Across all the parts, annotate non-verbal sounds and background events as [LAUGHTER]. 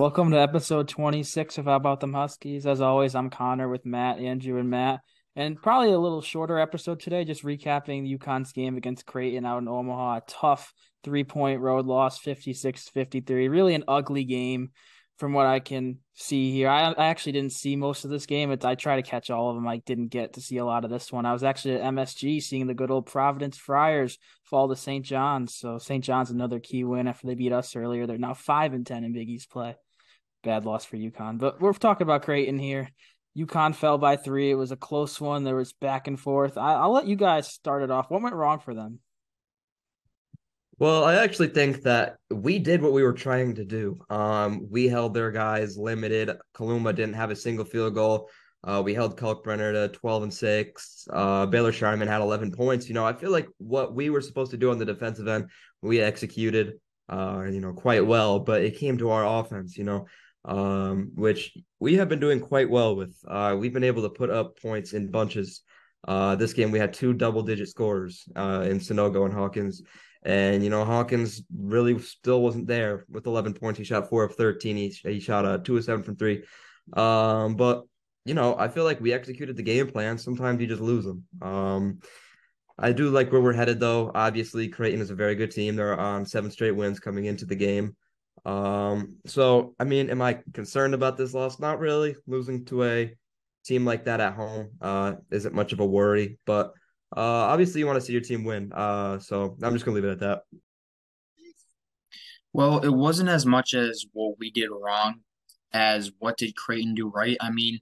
Welcome to episode 26 of How About Them Huskies. As always, I'm Connor with Matt, Andrew, and Matt. And probably a little shorter episode today, just recapping the UConn's game against Creighton out in Omaha. A tough three point road loss, 56 53. Really an ugly game from what I can see here. I, I actually didn't see most of this game. It's, I try to catch all of them. I didn't get to see a lot of this one. I was actually at MSG seeing the good old Providence Friars fall to St. John's. So St. John's another key win after they beat us earlier. They're now five and ten in Big East play. Bad loss for UConn, but we're talking about Creighton here. UConn fell by three. It was a close one. There was back and forth. I, will let you guys start it off. What went wrong for them? Well, I actually think that we did what we were trying to do. Um, we held their guys limited. Kaluma didn't have a single field goal. Uh, we held Kalkbrenner to 12 and 6. Uh, Baylor Scheierman had 11 points. You know, I feel like what we were supposed to do on the defensive end, we executed, uh, you know, quite well, but it came to our offense, you know, um, which we have been doing quite well with. Uh, we've been able to put up points in bunches. Uh, this game, we had two double digit scores uh, in Sanogo and Hawkins. And, you know, Hawkins really still wasn't there with 11 points. He shot four of 13. He, he shot a two of seven from three. Um, but, you know, I feel like we executed the game plan. Sometimes you just lose them. Um, I do like where we're headed, though. Obviously, Creighton is a very good team. They're on seven straight wins coming into the game. Um, so, I mean, am I concerned about this loss? Not really. Losing to a team like that at home uh, isn't much of a worry. But uh, obviously, you want to see your team win. Uh, so I'm just gonna leave it at that. Well, it wasn't as much as what we did wrong as what did Creighton do right. I mean,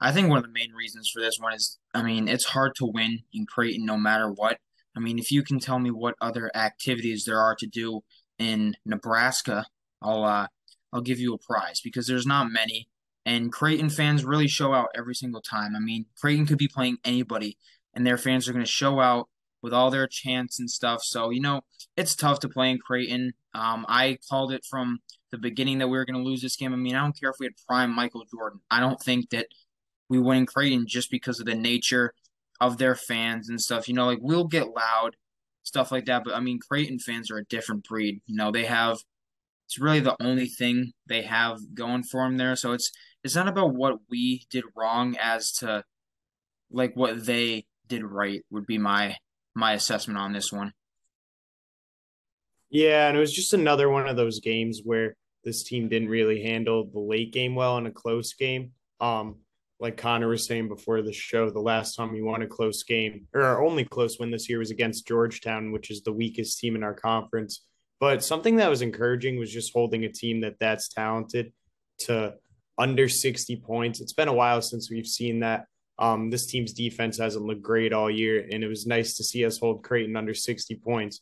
I think one of the main reasons for this one is, I mean, it's hard to win in Creighton no matter what. I mean, if you can tell me what other activities there are to do in Nebraska, I'll uh, I'll give you a prize because there's not many. And Creighton fans really show out every single time. I mean, Creighton could be playing anybody, and their fans are going to show out with all their chants and stuff. So, you know, it's tough to play in Creighton. Um, I called it from the beginning that we were going to lose this game. I mean, I don't care if we had prime Michael Jordan. I don't think that we win in Creighton just because of the nature of their fans and stuff. You know, like we'll get loud, stuff like that. But I mean, Creighton fans are a different breed. You know, they have it's really the only thing they have going for them there. So it's it's not about what we did wrong as to like what they did right would be my my assessment on this one. Yeah, and it was just another one of those games where this team didn't really handle the late game well in a close game. Um, like Connor was saying before the show, the last time we won a close game, or our only close win this year was against Georgetown, which is the weakest team in our conference. But something that was encouraging was just holding a team that that's talented to under 60 points. It's been a while since we've seen that. Um, this team's defense hasn't looked great all year, and it was nice to see us hold Creighton under 60 points.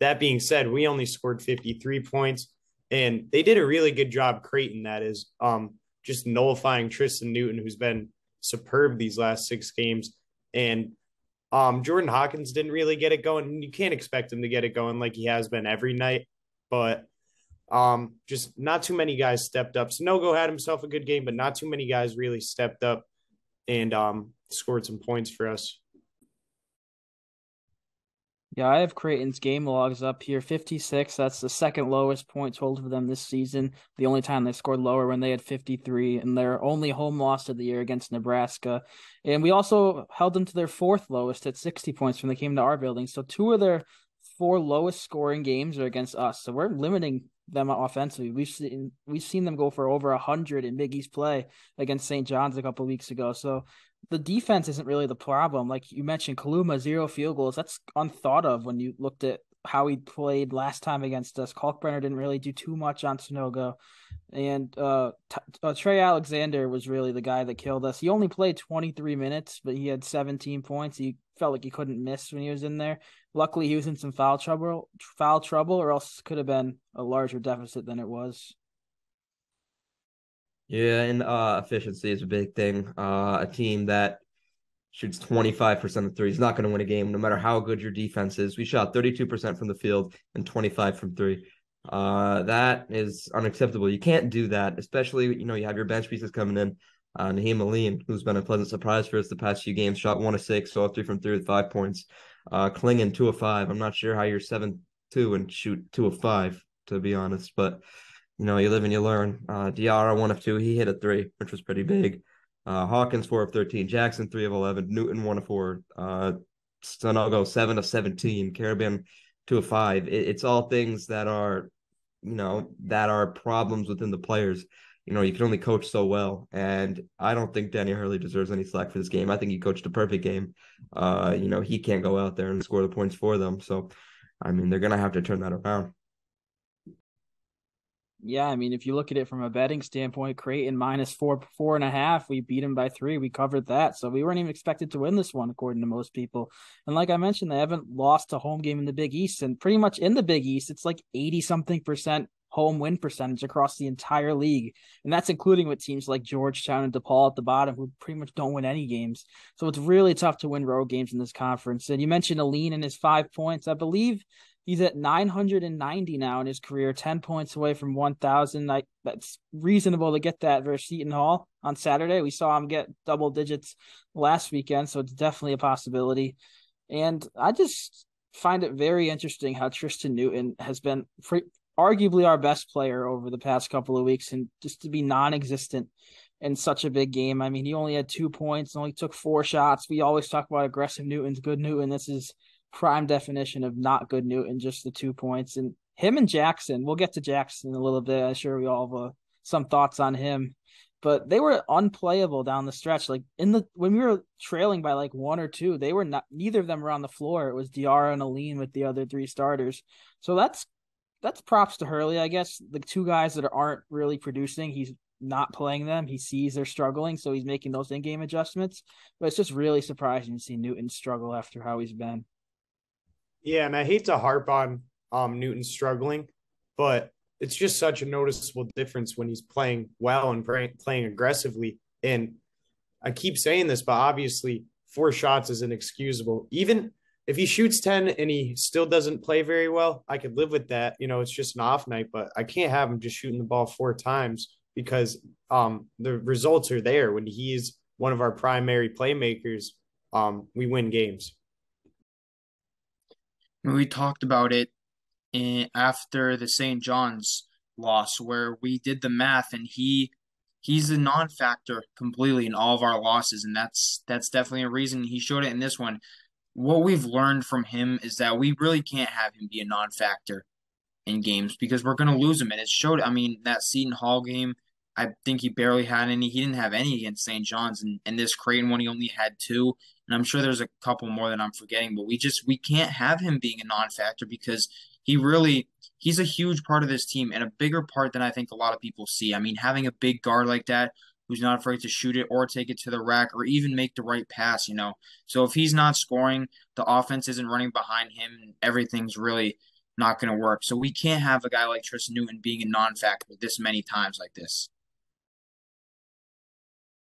That being said, we only scored 53 points, and they did a really good job, Creighton, that is, um, just nullifying Tristan Newton, who's been superb these last six games. And um, Jordan Hawkins didn't really get it going. You can't expect him to get it going like he has been every night, but um, just not too many guys stepped up. Sanogo had himself a good game, but not too many guys really stepped up and um, scored some points for us. Yeah, I have Creighton's game logs up here 56. That's the second lowest point total for them this season. The only time they scored lower when they had 53, and their only home loss of the year against Nebraska. And we also held them to their fourth lowest at 60 points when they came to our building. So two of their four lowest scoring games are against us. So we're limiting them offensively. We've seen we've seen them go for over hundred in Big East play against St. John's a couple weeks ago. So the defense isn't really the problem. Like you mentioned, Kaluma zero field goals. That's unthought of when you looked at how he played last time against us. Kalkbrenner didn't really do too much on Sanogo, and uh, t- uh, Trey Alexander was really the guy that killed us. He only played 23 minutes, but he had 17 points. He felt like he couldn't miss when he was in there. Luckily, he was in some foul trouble, foul trouble, or else could have been a larger deficit than it was. Yeah, and uh, efficiency is a big thing. Uh, a team that shoots 25% of threes is not going to win a game, no matter how good your defense is. We shot 32% from the field and 25 from three. Uh, that is unacceptable. You can't do that, especially you know you have your bench pieces coming in. Uh, Nahiem Alleyne, who's been a pleasant surprise for us the past few games, shot one of six, so three from three with five points. Uh, Clingan two of five. I'm not sure how you're seven two and shoot two of five, to be honest, but you know, you live and you learn. Uh, Diarra one of two, he hit a three, which was pretty big. Uh, Hawkins four of thirteen, Jackson three of eleven, Newton one of four, uh, Sanogo seven of seventeen, Karaban two of five. It, it's all things that are, you know, that are problems within the players. You know, you can only coach so well, and I don't think Danny Hurley deserves any slack for this game. I think he coached a perfect game. Uh, you know, he can't go out there and score the points for them. So, I mean, they're gonna have to turn that around. Yeah, I mean, if you look at it from a betting standpoint, Creighton minus four, four and a half. We beat them by three. We covered that, so we weren't even expected to win this one, according to most people. And like I mentioned, they haven't lost a home game in the Big East, and pretty much in the Big East, it's like eighty something percent home win percentage across the entire league, and that's including with teams like Georgetown and DePaul at the bottom, who pretty much don't win any games. So it's really tough to win road games in this conference. And you mentioned Alleyne and his five points. I believe He's at 990 now in his career, 10 points away from 1,000. That's reasonable to get that versus Seton Hall on Saturday. We saw him get double digits last weekend, so it's definitely a possibility. And I just find it very interesting how Tristan Newton has been arguably our best player over the past couple of weeks and just to be non existent in such a big game. I mean, he only had two points, and only took four shots. We always talk about aggressive Newton's good Newton. This is prime definition of not good Newton, just the two points. And him and Jackson, we'll get to Jackson in a little bit. I'm sure we all have uh, some thoughts on him, but they were unplayable down the stretch. Like in the when we were trailing by like one or two, they were not. Neither of them were on the floor. It was Diarra and Alleyne with the other three starters. So that's that's props to Hurley, I guess. The two guys that aren't really producing, he's not playing them. He sees they're struggling, so he's making those in-game adjustments. But it's just really surprising to see Newton struggle after how he's been. Yeah, and I hate to harp on um, Newton struggling, but it's just such a noticeable difference when he's playing well and playing, aggressively. And I keep saying this, but obviously, four shots is inexcusable. Even if he shoots 10 and he still doesn't play very well, I could live with that. You know, it's just an off night, but I can't have him just shooting the ball four times because um, the results are there. When he's one of our primary playmakers, um, we win games we talked about it in, after the St. John's loss, where we did the math, and he he's a non-factor completely in all of our losses, and that's that's definitely a reason he showed it in this one. What we've learned from him is that we really can't have him be a non-factor in games because we're going to lose him, and it showed. I mean, that Seton Hall game, I think he barely had any. He didn't have any against St. John's, and, and this Creighton one, he only had two and I'm sure there's a couple more that I'm forgetting, but we just we can't have him being a non-factor because he really he's a huge part of this team and a bigger part than I think a lot of people see. I mean, having a big guard like that who's not afraid to shoot it or take it to the rack or even make the right pass, you know. So if he's not scoring, the offense isn't running behind him, everything's really not going to work. So we can't have a guy like Tristan Newton being a non-factor this many times like this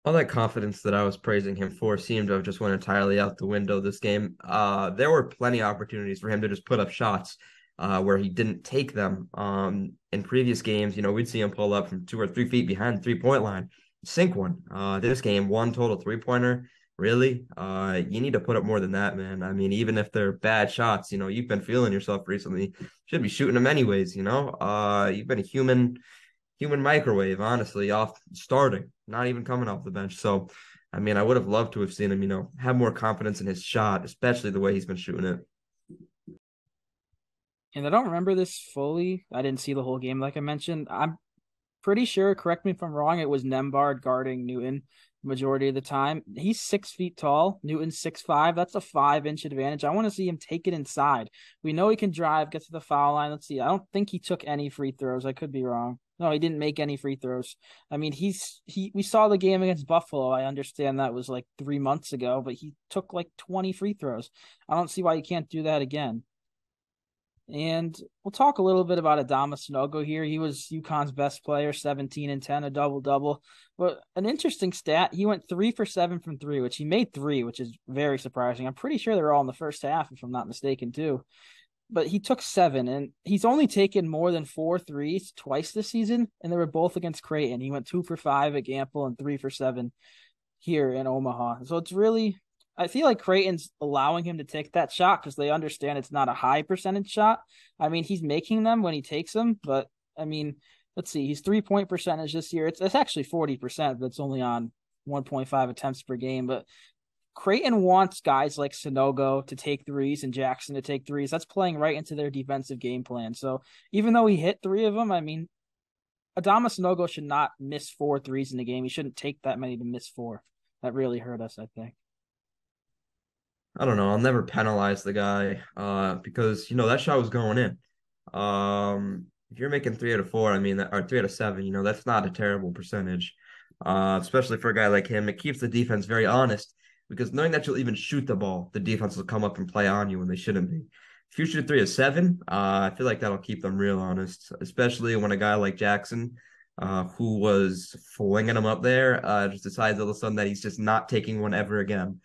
all that confidence that I was praising him for seemed to have just went entirely out the window this game. Uh, there were plenty of opportunities for him to just put up shots uh, where he didn't take them. Um, in previous games, you know, we'd see him pull up from two or three feet behind the three point line, sink one. Uh, this game, one total three pointer. Really, uh, you need to put up more than that, man. I mean, even if they're bad shots, you know, you've been feeling yourself recently. Should be shooting them anyways. You know, uh, you've been a human human microwave, honestly, off starting, not even coming off the bench. So, I mean, I would have loved to have seen him, you know, have more confidence in his shot, especially the way he's been shooting it. And I don't remember this fully. I didn't see the whole game, like I mentioned. I'm pretty sure, correct me if I'm wrong, it was Nembhard guarding Newton majority of the time. He's six feet tall. Newton's six five. That's a five inch advantage. I want to see him take it inside. We know he can drive, get to the foul line. Let's see. I don't think he took any free throws. I could be wrong. No, he didn't make any free throws. I mean, he's he. We saw the game against Buffalo. I understand that was like three months ago, but he took like twenty free throws. I don't see why you can't do that again. And we'll talk a little bit about Adama Sanogo here. He was UConn's best player, 17 and 10, a double double. But an interesting stat, he went three for seven from three, which he made three, which is very surprising. I'm pretty sure they were all in the first half, if I'm not mistaken, too but he took seven, and he's only taken more than four threes twice this season, and they were both against Creighton. He went two for five at Gampel and three for seven here in Omaha. So it's really, I feel like Creighton's allowing him to take that shot because they understand it's not a high percentage shot. I mean, he's making them when he takes them, but I mean, let's see, he's three point percentage this year. It's it's actually forty percent, but it's only on one point five attempts per game. But Creighton wants guys like Sanogo to take threes and Jackson to take threes. That's playing right into their defensive game plan. So even though he hit three of them, I mean, Adama Sanogo should not miss four threes in the game. He shouldn't take that many to miss four. That really hurt us, I think. I don't know. I'll never penalize the guy uh, because you know that shot was going in. Um, if you're making three out of four, I mean, or three out of seven, you know that's not a terrible percentage, uh, especially for a guy like him. It keeps the defense very honest because knowing that you'll even shoot the ball, the defense will come up and play on you when they shouldn't be. If you shoot three of seven, uh, I feel like that'll keep them real honest, especially when a guy like Jackson, uh, who was flinging them up there, uh, just decides all of a sudden that he's just not taking one ever again.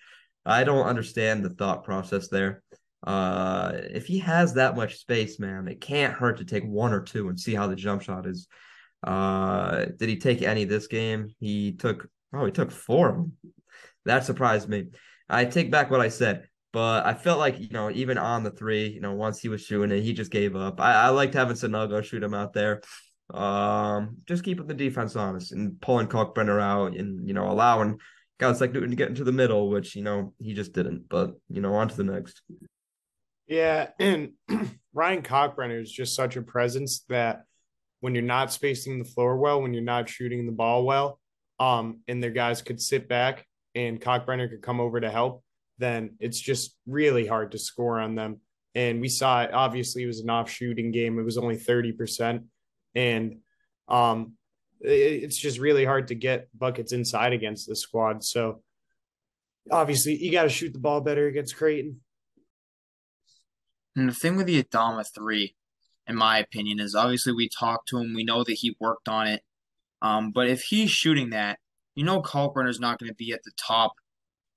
I don't understand the thought process there. Uh, if he has that much space, man, it can't hurt to take one or two and see how the jump shot is. Uh, did he take any this game? He took oh, he took four. That surprised me. I take back what I said, but I felt like you know even on the three, you know, once he was shooting it, he just gave up. I, I liked having Sanogo shoot him out there. Um, just keeping the defense honest and pulling Kalkbrenner out and you know allowing guys like Newton to get into the middle, which you know he just didn't. But you know, on to the next. Yeah, and [CLEARS THROAT] Ryan Kalkbrenner is just such a presence that when you're not spacing the floor well, when you're not shooting the ball well, um, and their guys could sit back and Kalkbrenner could come over to help, then it's just really hard to score on them. And we saw it. Obviously, it was an off shooting game. It was only thirty percent, and um, it's just really hard to get buckets inside against the squad. So obviously, you got to shoot the ball better against Creighton. And the thing with the Adama three, in my opinion, is obviously we talked to him. We know that he worked on it. Um, but if he's shooting that, you know is not going to be at the top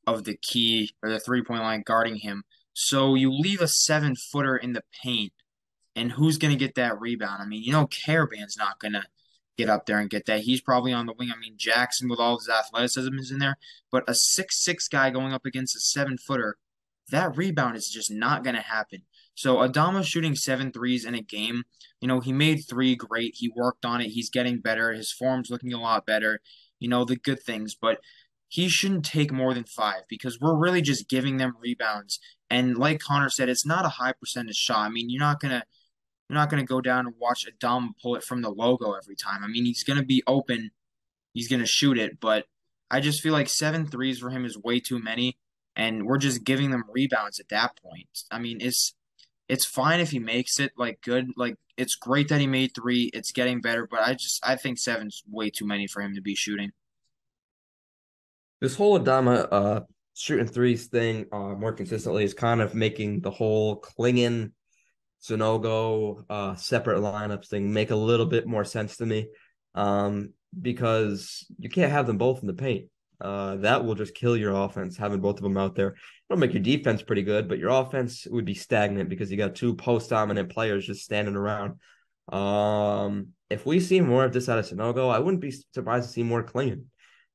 of the key or the three point line guarding him. So you leave a seven footer in the paint, and who's going to get that rebound? I mean, you know, Karaban's not going to get up there and get that. He's probably on the wing. I mean, Jackson with all his athleticism is in there, but a six six guy going up against a seven footer, that rebound is just not going to happen. So Adama shooting seven threes in a game. You know, he made three great. He worked on it. He's getting better. His form's looking a lot better. You know, the good things, but he shouldn't take more than five because we're really just giving them rebounds. And like Connor said, it's not a high percentage shot. I mean, you're not gonna you're not gonna go down and watch Adama pull it from the logo every time. I mean, he's gonna be open, he's gonna shoot it, but I just feel like seven threes for him is way too many, and we're just giving them rebounds at that point. I mean, it's it's fine if he makes it like good. Like it's great that he made three. It's getting better, but I just I think seven's way too many for him to be shooting. This whole Adama uh shooting threes thing uh more consistently is kind of making the whole Clingan Sanogo uh separate lineups thing make a little bit more sense to me. Um because you can't have them both in the paint. Uh, that will just kill your offense having both of them out there. It'll make your defense pretty good, but your offense would be stagnant because you got two post dominant players just standing around. Um, if we see more of this out of Sanogo, I wouldn't be surprised to see more Clingan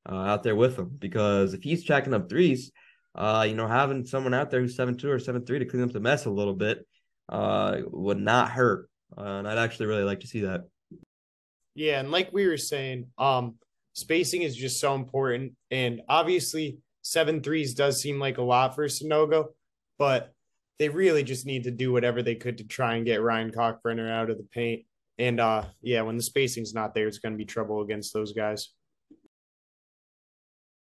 uh, out there with him because if he's checking up threes, uh, you know, having someone out there who's seven two or seven three to clean up the mess a little bit uh, would not hurt, uh, and I'd actually really like to see that. Yeah, and like we were saying, um, spacing is just so important. And obviously, seven threes does seem like a lot for Sanogo, but they really just need to do whatever they could to try and get Ryan Kalkbrenner out of the paint. And uh, yeah, when the spacing's not there, it's going to be trouble against those guys.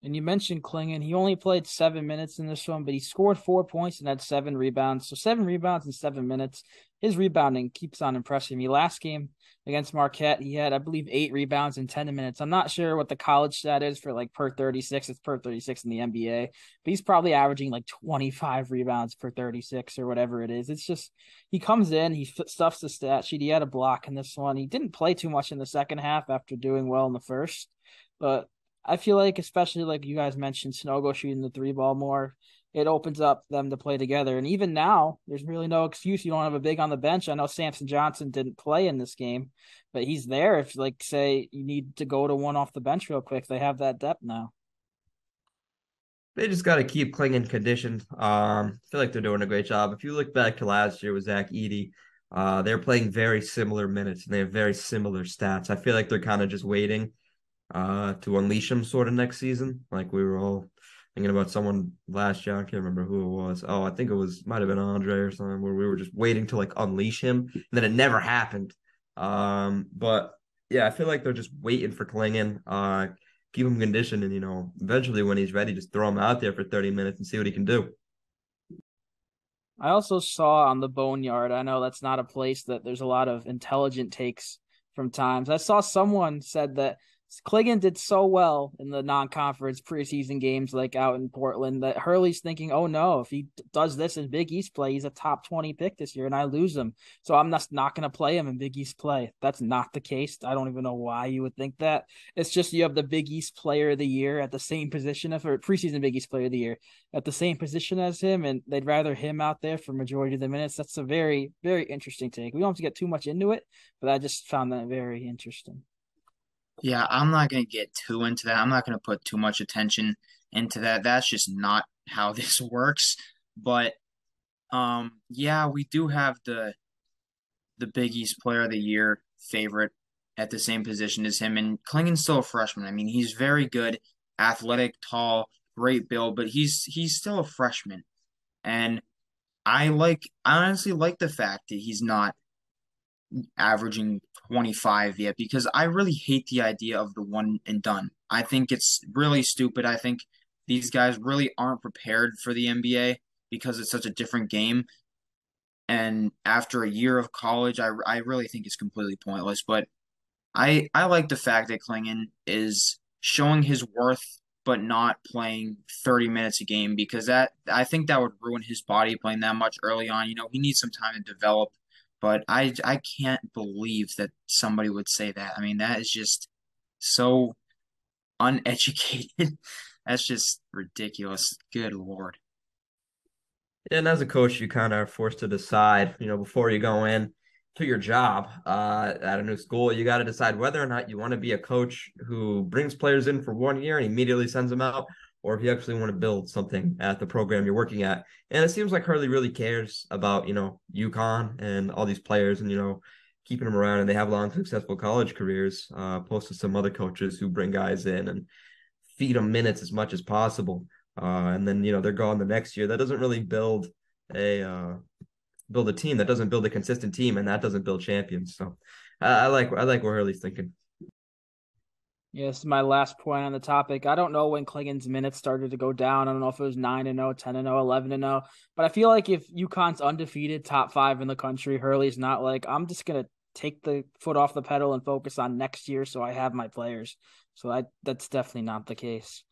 And you mentioned Clingan. He only played seven minutes in this one, but he scored four points and had seven rebounds. So seven rebounds in seven minutes. His rebounding keeps on impressing me. Last game against Marquette, he had, I believe, eight rebounds in 10 minutes. I'm not sure what the college stat is for like per 36. It's per 36 in the NBA, but he's probably averaging like 25 rebounds per 36 or whatever it is. It's just, he comes in, he stuffs the stat sheet. He had a block in this one. He didn't play too much in the second half after doing well in the first, but I feel like, especially like you guys mentioned, Sanogo shooting the three ball more, it opens up them to play together. And even now, there's really no excuse. You don't have a big on the bench. I know Samson Johnson didn't play in this game, but he's there if, like, say, you need to go to one off the bench real quick. They have that depth now. They just got to keep Clingan conditioned. Um, I feel like they're doing a great job. If you look back to last year with Zach Edey, Uh, they're playing very similar minutes and they have very similar stats. I feel like they're kind of just waiting uh, to unleash him sort of next season. Like we were all thinking about someone last year. I can't remember who it was. Oh, I think it was might have been Andre or something where we were just waiting to like unleash him, and then it never happened. Um, but yeah, I feel like they're just waiting for Clingan. Uh, keep him conditioned, and you know, eventually when he's ready, just throw him out there for thirty minutes and see what he can do. I also saw on the Boneyard. I know that's not a place that there's a lot of intelligent takes from times. I saw someone said that Clingan did so well in the non-conference preseason games, like out in Portland, that Hurley's thinking, "Oh no, if he does this in Big East play, he's a top twenty pick this year, and I lose him, so I'm just not going to play him in Big East play." That's not the case. I don't even know why you would think that. It's just you have the Big East Player of the Year at the same position of or preseason Big East Player of the Year at the same position as him, and they'd rather him out there for majority of the minutes. That's a very, very interesting take. We don't have to get too much into it, but I just found that very interesting. Yeah, I'm not going to get too into that. I'm not going to put too much attention into that. That's just not how [LAUGHS] this works. But um yeah, we do have the the Big East player of the year favorite at the same position as him and Clingan's still a freshman. I mean, he's very good, athletic, tall, great build, but he's he's still a freshman. And I like I honestly like the fact that he's not averaging 25 yet because I really hate the idea of the one and done. I think it's really stupid. I think these guys really aren't prepared for the NBA because it's such a different game. And after a year of college, I, I really think it's completely pointless. But I I like the fact that Clingan is showing his worth but not playing 30 minutes a game because that I think that would ruin his body playing that much early on. You know, he needs some time to develop but I I can't believe that somebody would say that. I mean, that is just so uneducated. [LAUGHS] That's just ridiculous. Good lord. And as a coach, you kind of are forced to decide, you know, before you go in to your job uh, at a new school, you got to decide whether or not you want to be a coach who brings players in for one year and immediately sends them out, or if you actually want to build something at the program you're working at. And it seems like Hurley really cares about, you know, UConn and all these players and, you know, keeping them around and they have long successful college careers, uh, opposed to some other coaches who bring guys in and feed them minutes as much as possible. Uh, and then, you know, they're gone the next year. That doesn't really build a uh, build a team. That doesn't build a consistent team and that doesn't build champions. So I, I like I like what Hurley's thinking. Yes, my last point on the topic. I don't know when Clingan's minutes started to go down. I don't know if it was 9 and 0, 10 and 0, 11 and 0. But I feel like if UConn's undefeated, top five in the country, Hurley's not like, I'm just going to take the foot off the pedal and focus on next year so I have my players. So I, that's definitely not the case.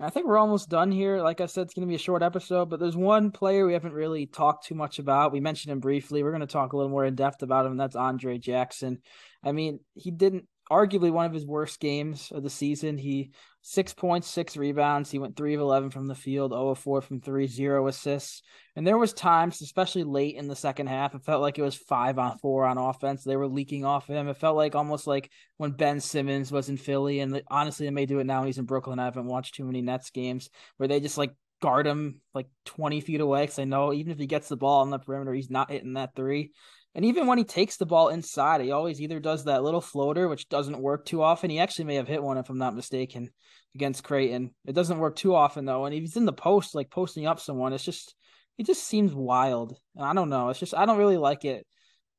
I think we're almost done here. Like I said, it's going to be a short episode, but there's one player we haven't really talked too much about. We mentioned him briefly. We're going to talk a little more in depth about him. And that's Andre Jackson. I mean, he didn't arguably one of his worst games of the season. He six points, six rebounds. He went three of eleven from the field, 0 of 4 from three, zero assists. And there was times, especially late in the second half, it felt like it was five on four on offense. They were leaking off him. It felt like almost like when Ben Simmons was in Philly, and honestly, they may do it now he's in Brooklyn. I haven't watched too many Nets games where they just like guard him like 20 feet away because I know even if he gets the ball on the perimeter, he's not hitting that three. And even when he takes the ball inside, he always either does that little floater, which doesn't work too often. He actually may have hit one, if I'm not mistaken, against Creighton. It doesn't work too often though. And if he's in the post, like posting up someone, it's just it just seems wild. And I don't know. It's just I don't really like it.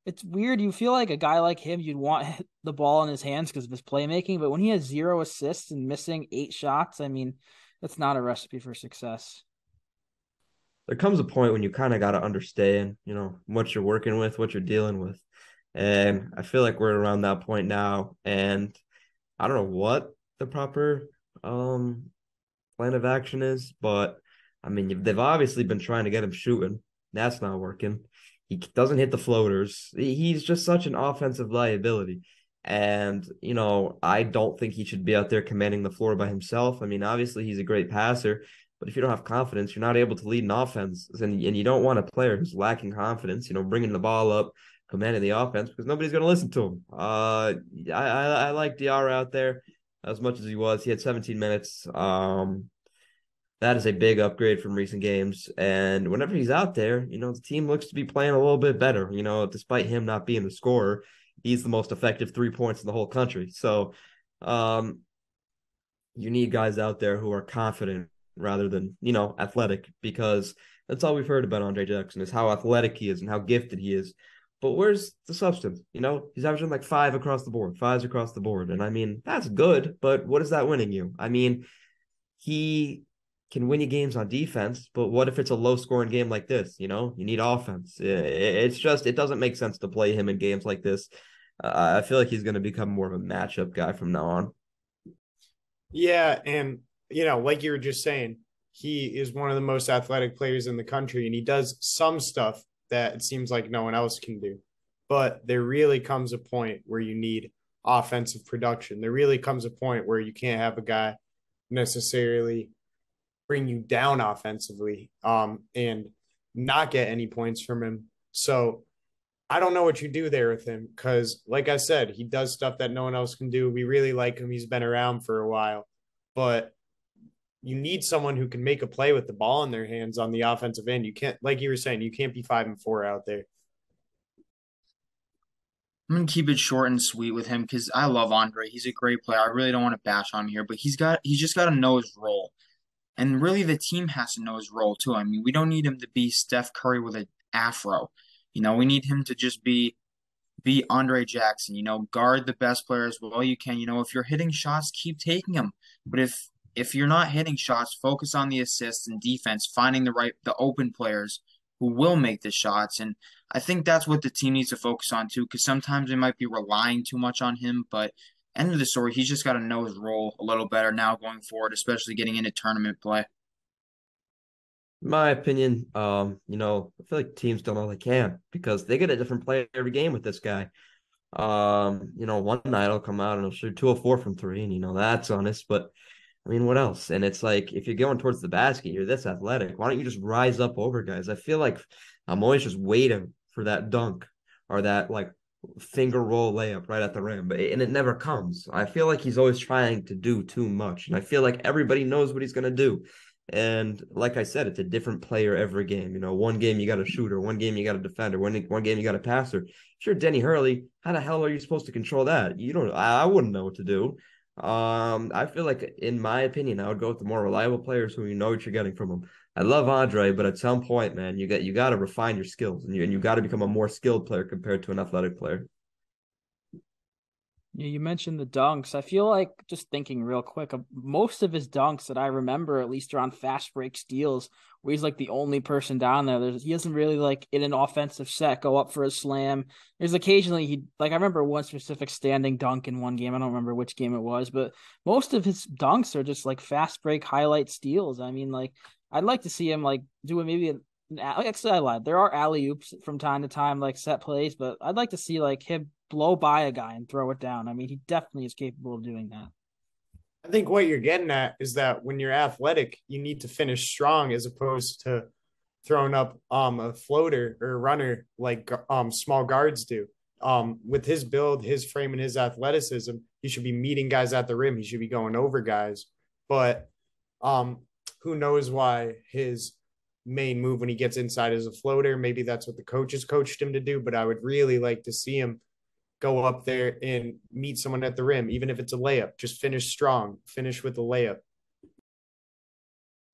It's weird. You feel like a guy like him, you'd want [LAUGHS] the ball in his hands because of his playmaking. But when he has zero assists and missing eight shots, I mean, that's not a recipe for success there comes a point when you kind of got to understand, you know, what you're working with, what you're dealing with. And I feel like we're around that point now. And I don't know what the proper um plan of action is, but I mean, they've obviously been trying to get him shooting. That's not working. He doesn't hit the floaters. He's just such an offensive liability. And, you know, I don't think he should be out there commanding the floor by himself. I mean, obviously, he's a great passer, but if you don't have confidence, you're not able to lead an offense, and and you don't want a player who's lacking confidence. You know, bringing the ball up, commanding the offense because nobody's going to listen to him. Uh, I, I I like Diarra out there as much as he was. He had 17 minutes. Um, that is a big upgrade from recent games. And whenever he's out there, you know, the team looks to be playing a little bit better. You know, despite him not being the scorer, he's the most effective three points in the whole country. So, um, you need guys out there who are confident rather than, you know, athletic because that's all we've heard about Andre Jackson is how athletic he is and how gifted he is. But where's the substance? You know, he's averaging like five across the board, fives across the board. And I mean, that's good, but what is that winning you? I mean, he can win you games on defense, but what if it's a low scoring game like this? You know, you need offense. It's just, it doesn't make sense to play him in games like this. Uh, I feel like he's going to become more of a matchup guy from now on. Yeah. And, you know, like you were just saying, he is one of the most athletic players in the country and he does some stuff that it seems like no one else can do. But there really comes a point where you need offensive production. There really comes a point where you can't have a guy necessarily bring you down offensively um, and not get any points from him. So I don't know what you do there with him because, like I said, he does stuff that no one else can do. We really like him. He's been around for a while, but you need someone who can make a play with the ball in their hands on the offensive end. You can't, like you were saying, you can't be five and four out there. I'm gonna keep it short and sweet with him because I love Andre. He's a great player. I really don't want to bash on him here, but he's got he's just got to know his role. And really, the team has to know his role too. I mean, we don't need him to be Steph Curry with an afro. You know, we need him to just be be Andre Jackson. You know, guard the best players well you can. You know, if you're hitting shots, keep taking them. But if if you're not hitting shots, focus on the assists and defense, finding the right the open players who will make the shots. And I think that's what the team needs to focus on too, because sometimes they might be relying too much on him. But end of the story, he's just got to know his role a little better now going forward, especially getting into tournament play. my opinion, um, you know, I feel like teams don't all they can because they get a different player every game with this guy. Um, you know, one night I'll come out and I'll shoot 204 from three, and you know, that's honest, but I mean, what else? And it's like if you're going towards the basket, you're this athletic. Why don't you just rise up over guys? I feel like I'm always just waiting for that dunk or that like finger roll layup right at the rim, but and it never comes. I feel like he's always trying to do too much, and I feel like everybody knows what he's gonna do. And like I said, it's a different player every game. You know, one game you got a shooter, one game you got a defender, one one game you got a passer. Sure, Danny Hurley, how the hell are you supposed to control that? You don't. I, I wouldn't know what to do. Um, I feel like, in my opinion, I would go with the more reliable players who you know what you're getting from them. I love Andre, but at some point, man, you get you got to refine your skills and you and you got to become a more skilled player compared to an athletic player. Yeah, you mentioned the dunks. I feel like just thinking real quick, most of his dunks that I remember, at least are on fast break steals, where he's like the only person down there. There's, he doesn't really like in an offensive set go up for a slam. There's occasionally he like I remember one specific standing dunk in one game. I don't remember which game it was, but most of his dunks are just like fast break highlight steals. I mean, like I'd like to see him like doing maybe an actually I lied. There are alley oops from time to time, like set plays, but I'd like to see like him blow by a guy and throw it down. I mean, he definitely is capable of doing that. I think what you're getting at is that when you're athletic, you need to finish strong as opposed to throwing up um a floater or a runner like um small guards do. Um with his build, his frame and his athleticism, he should be meeting guys at the rim. He should be going over guys. But um who knows why his main move when he gets inside is a floater. Maybe that's what the coaches coached him to do, but I would really like to see him go up there and meet someone at the rim, even if it's a layup. Just finish strong, finish with a layup.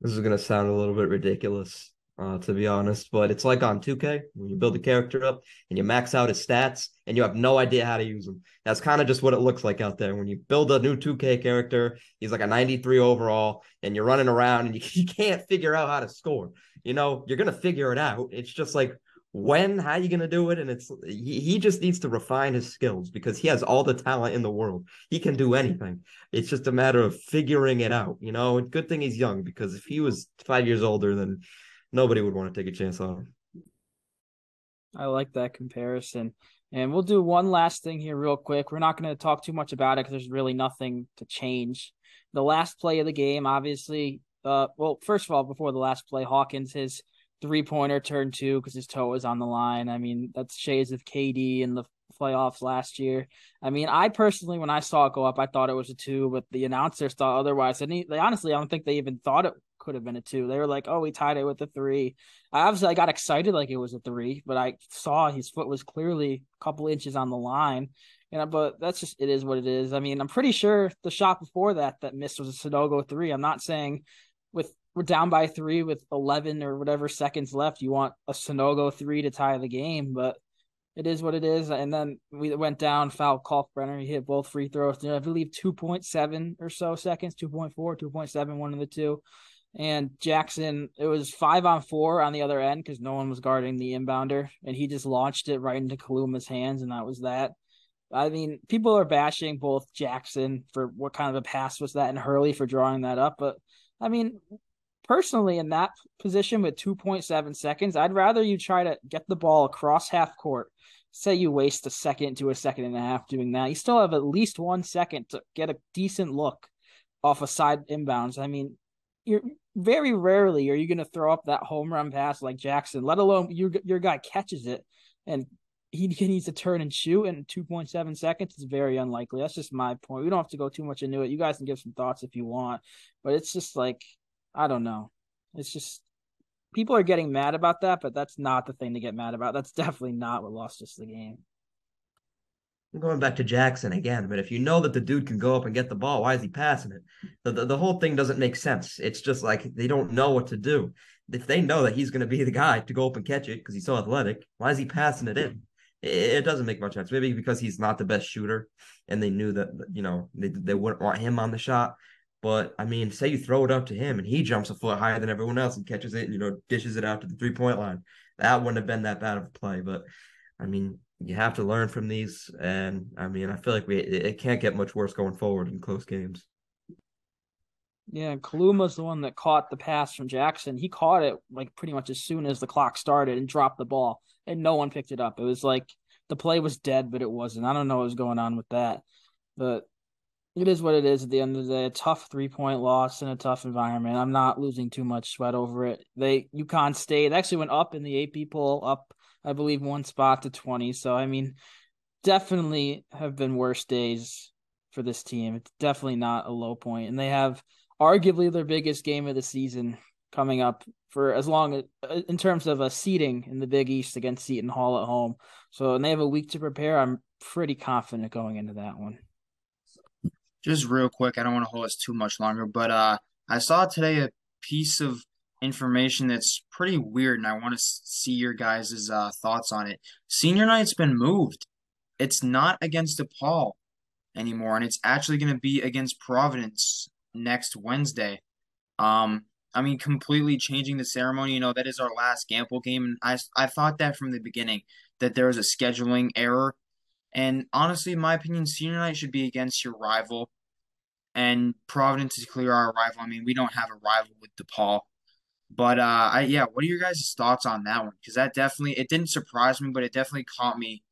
This is gonna sound a little bit ridiculous, uh, to be honest, but it's like on 2K when you build a character up and you max out his stats and you have no idea how to use them. That's kind of just what it looks like out there when you build a new 2K character. He's like a 93 overall, and you're running around and you, [LAUGHS] you can't figure out how to score. You know, you're gonna figure it out. It's just like when how are you going to do it and it's he, he just needs to refine his skills because he has all the talent in the world. He can do anything. It's just a matter of figuring it out you know? Good thing he's young because if he was five years older then nobody would want to take a chance on him. I like that comparison. And we'll do one last thing here real quick. We're not going to talk too much about it because there's really nothing to change. The last play of the game obviously uh well first of all before the last play hawkins his three pointer turn two because his toe was on the line. I mean, that's shades of KD in the playoffs last year. I mean, I personally, when I saw it go up, I thought it was a two, but the announcers thought otherwise. And he, they honestly, I don't think they even thought it could have been a two. They were like, oh, we tied it with a three. I obviously I got excited like it was a three, but I saw his foot was clearly a couple inches on the line. You uh, know, but that's just it is what it is. I mean, I'm pretty sure the shot before that that missed was a Sanogo three. I'm not saying with we're down by three with 11 or whatever seconds left, you want a Sanogo three to tie the game, but it is what it is. And then we went down, foul Kalkbrenner. He hit both free throws. I believe 2.7 or so seconds, 2.4, 2.7, one of the two. And Jackson, it was five on four on the other end because no one was guarding the inbounder. And he just launched it right into Kaluma's hands, and that was that. I mean, people are bashing both Jackson for what kind of a pass was that and Hurley for drawing that up. But I mean, personally, in that position with 2.7 seconds, I'd rather you try to get the ball across half court say you waste a second to a second and a half doing that, you still have at least one second to get a decent look off a side inbounds. I mean, you're very rarely are you going to throw up that home run pass like Jackson, let alone your your guy catches it and he, he needs to turn and shoot in 2.7 seconds. It's very unlikely. That's just my point. We don't have to go too much into it. You guys can give some thoughts if you want, but it's just like I don't know. It's just people are getting mad about that, but that's not the thing to get mad about. That's [LAUGHS] definitely not what lost us the game. I'm going back to Jackson again, but if you know that the dude can go up and get the ball, why is he passing it? The, the, the whole thing doesn't make sense. It's just like they don't know what to do. If they know that he's going to be the guy to go up and catch it because he's so athletic, why is he passing it in? It, it doesn't make much sense. Maybe because he's not the best shooter and they knew that, you know, they, they wouldn't want him on the shot. But I mean, say you throw it up to him and he jumps a foot higher than everyone else and catches it and you know dishes it out to the three point line. That wouldn't have been that bad of a play. But I mean, you have to learn from these, and I mean, I feel like we it can't get much worse going forward in close games. Yeah, Kaluma's the one that caught the pass from Jackson. He caught it like pretty much as soon as the clock started and dropped the ball, and no one picked it up. It was like the play was dead, but it wasn't. I don't know what was going on with that, but it is what it is at the end of the day. A tough three point loss in a tough environment. I'm not losing too much sweat over it. They UConn State actually went up in the AP poll, up I believe one spot to twenty. So I mean, definitely have been worse days for this team. It's definitely not a low point, and they have arguably their biggest game of the season coming up for as long as uh, in terms of a seating in the Big East against Seton Hall at home. So and they have a week to prepare. I'm pretty confident going into that one just real quick, I don't want to hold us too much longer, but uh, I saw today a piece of information that's pretty weird, and I want to see your guys' uh, thoughts on it. Senior night's been moved. It's not against DePaul anymore, and it's actually going to be against Providence next Wednesday. Um, I mean, completely changing the ceremony. You know, that is our last Gampel game, and I I thought that from the beginning that there was a scheduling error and honestly, in my opinion, senior night should be against your rival. And Providence is clear our rival. I mean, we don't have a rival with DePaul. But uh, I yeah, what are your guys' thoughts on that one? Because that definitely it didn't surprise me, but it definitely caught me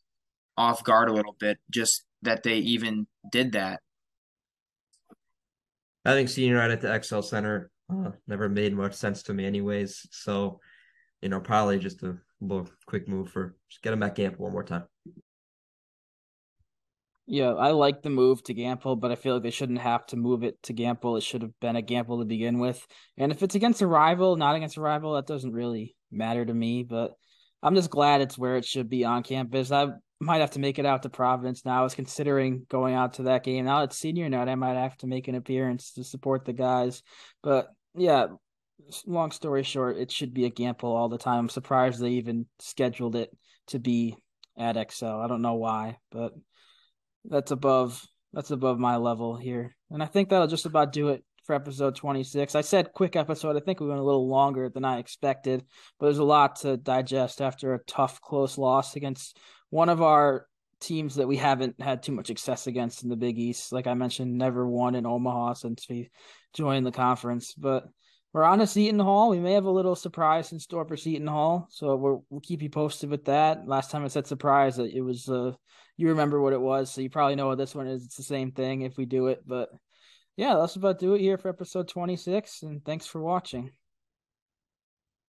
off guard a little bit. Just that they even did that. I think senior night at the XL Center uh, never made much sense to me, anyways. So, you know, probably just a little quick move for just get them at camp one more time. Yeah, I like the move to Gampel, but I feel like they shouldn't have to move it to Gampel. It should have been a Gampel to begin with. And if it's against a rival, not against a rival, that doesn't really matter to me. But I'm just glad it's where it should be on campus. I might have to make it out to Providence now. I was considering going out to that game. Now it's senior night. I might have to make an appearance to support the guys. But yeah, long story short, it should be a Gampel all the time. I'm surprised they even scheduled it to be at XL. I don't know why, but that's above that's above my level here. And I think that'll just about do it for episode 26. I said quick episode. I think we went a little longer than I expected, but there's a lot to digest after a tough, close loss against one of our teams that we haven't had too much success against in the Big East. Like I mentioned, never won in Omaha since we joined the conference. But we're on to Seton Hall. We may have a little surprise in store for Seton Hall, so we will keep you posted with that. Last time I said surprise, it was uh, you remember what it was, so you probably know what this one is. It's the same thing if we do it, but yeah, that's about do it here for episode twenty six, and thanks for watching.